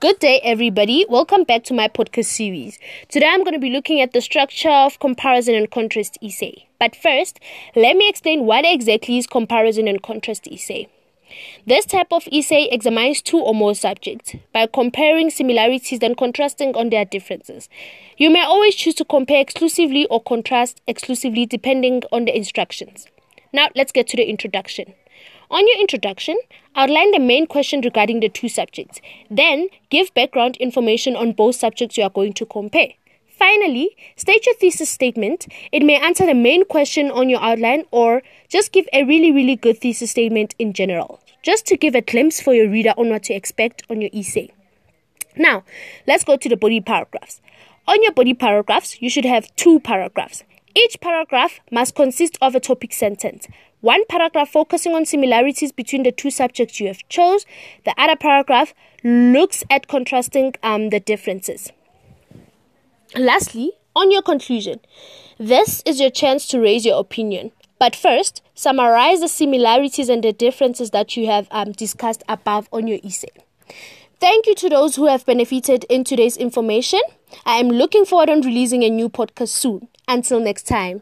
Good day, everybody. Welcome back to my podcast series. Today I'm going to be looking at the structure of comparison and contrast essay. But first, let me explain what exactly is comparison and contrast essay. This type of essay examines two or more subjects by comparing similarities and contrasting on their differences. You may always choose to compare exclusively or contrast exclusively depending on the instructions. Now, let's get to the introduction. On your introduction, outline the main question regarding the two subjects. Then, give background information on both subjects you are going to compare. Finally, state your thesis statement. It may answer the main question on your outline or just give a really, really good thesis statement in general, just to give a glimpse for your reader on what to expect on your essay. Now, let's go to the body paragraphs. On your body paragraphs, you should have two paragraphs. Each paragraph must consist of a topic sentence. One paragraph focusing on similarities between the two subjects you have chose. The other paragraph looks at contrasting um, the differences. Lastly, on your conclusion, this is your chance to raise your opinion. But first, summarize the similarities and the differences that you have um, discussed above on your essay. Thank you to those who have benefited in today's information. I am looking forward on releasing a new podcast soon. Until next time.